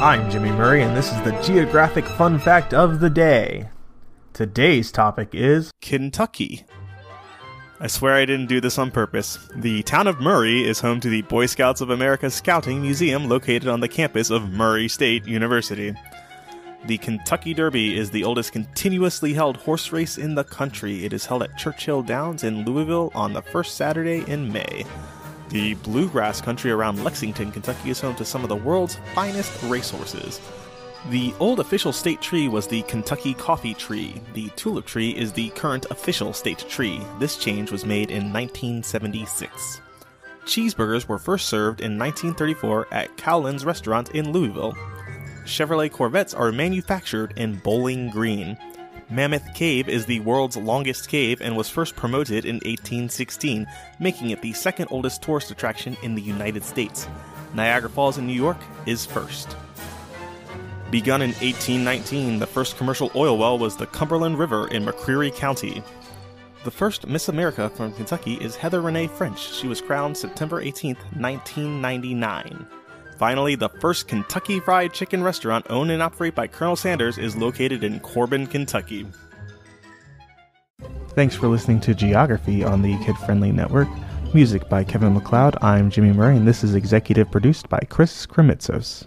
I'm Jimmy Murray, and this is the Geographic Fun Fact of the Day. Today's topic is Kentucky. I swear I didn't do this on purpose. The town of Murray is home to the Boy Scouts of America Scouting Museum located on the campus of Murray State University. The Kentucky Derby is the oldest continuously held horse race in the country. It is held at Churchill Downs in Louisville on the first Saturday in May. The bluegrass country around Lexington, Kentucky is home to some of the world's finest racehorses. The old official state tree was the Kentucky coffee tree. The tulip tree is the current official state tree. This change was made in 1976. Cheeseburgers were first served in 1934 at Kaelin's restaurant in Louisville. Chevrolet Corvettes are manufactured in Bowling Green. Mammoth Cave is the world's longest cave and was first promoted in 1816, making it the second oldest tourist attraction in the United States. Niagara Falls in New York is first. Begun in 1819, the first commercial oil well was the Cumberland River in McCreary County. The first Miss America from Kentucky is Heather Renee French. She was crowned September 18, 1999. Finally, the first Kentucky Fried Chicken restaurant owned and operated by Colonel Sanders is located in Corbin, Kentucky. Thanks for listening to Geography on the Kid Friendly Network. Music by Kevin MacLeod. I'm Jimmy Murray, and this is executive produced by Chris Kremitzos.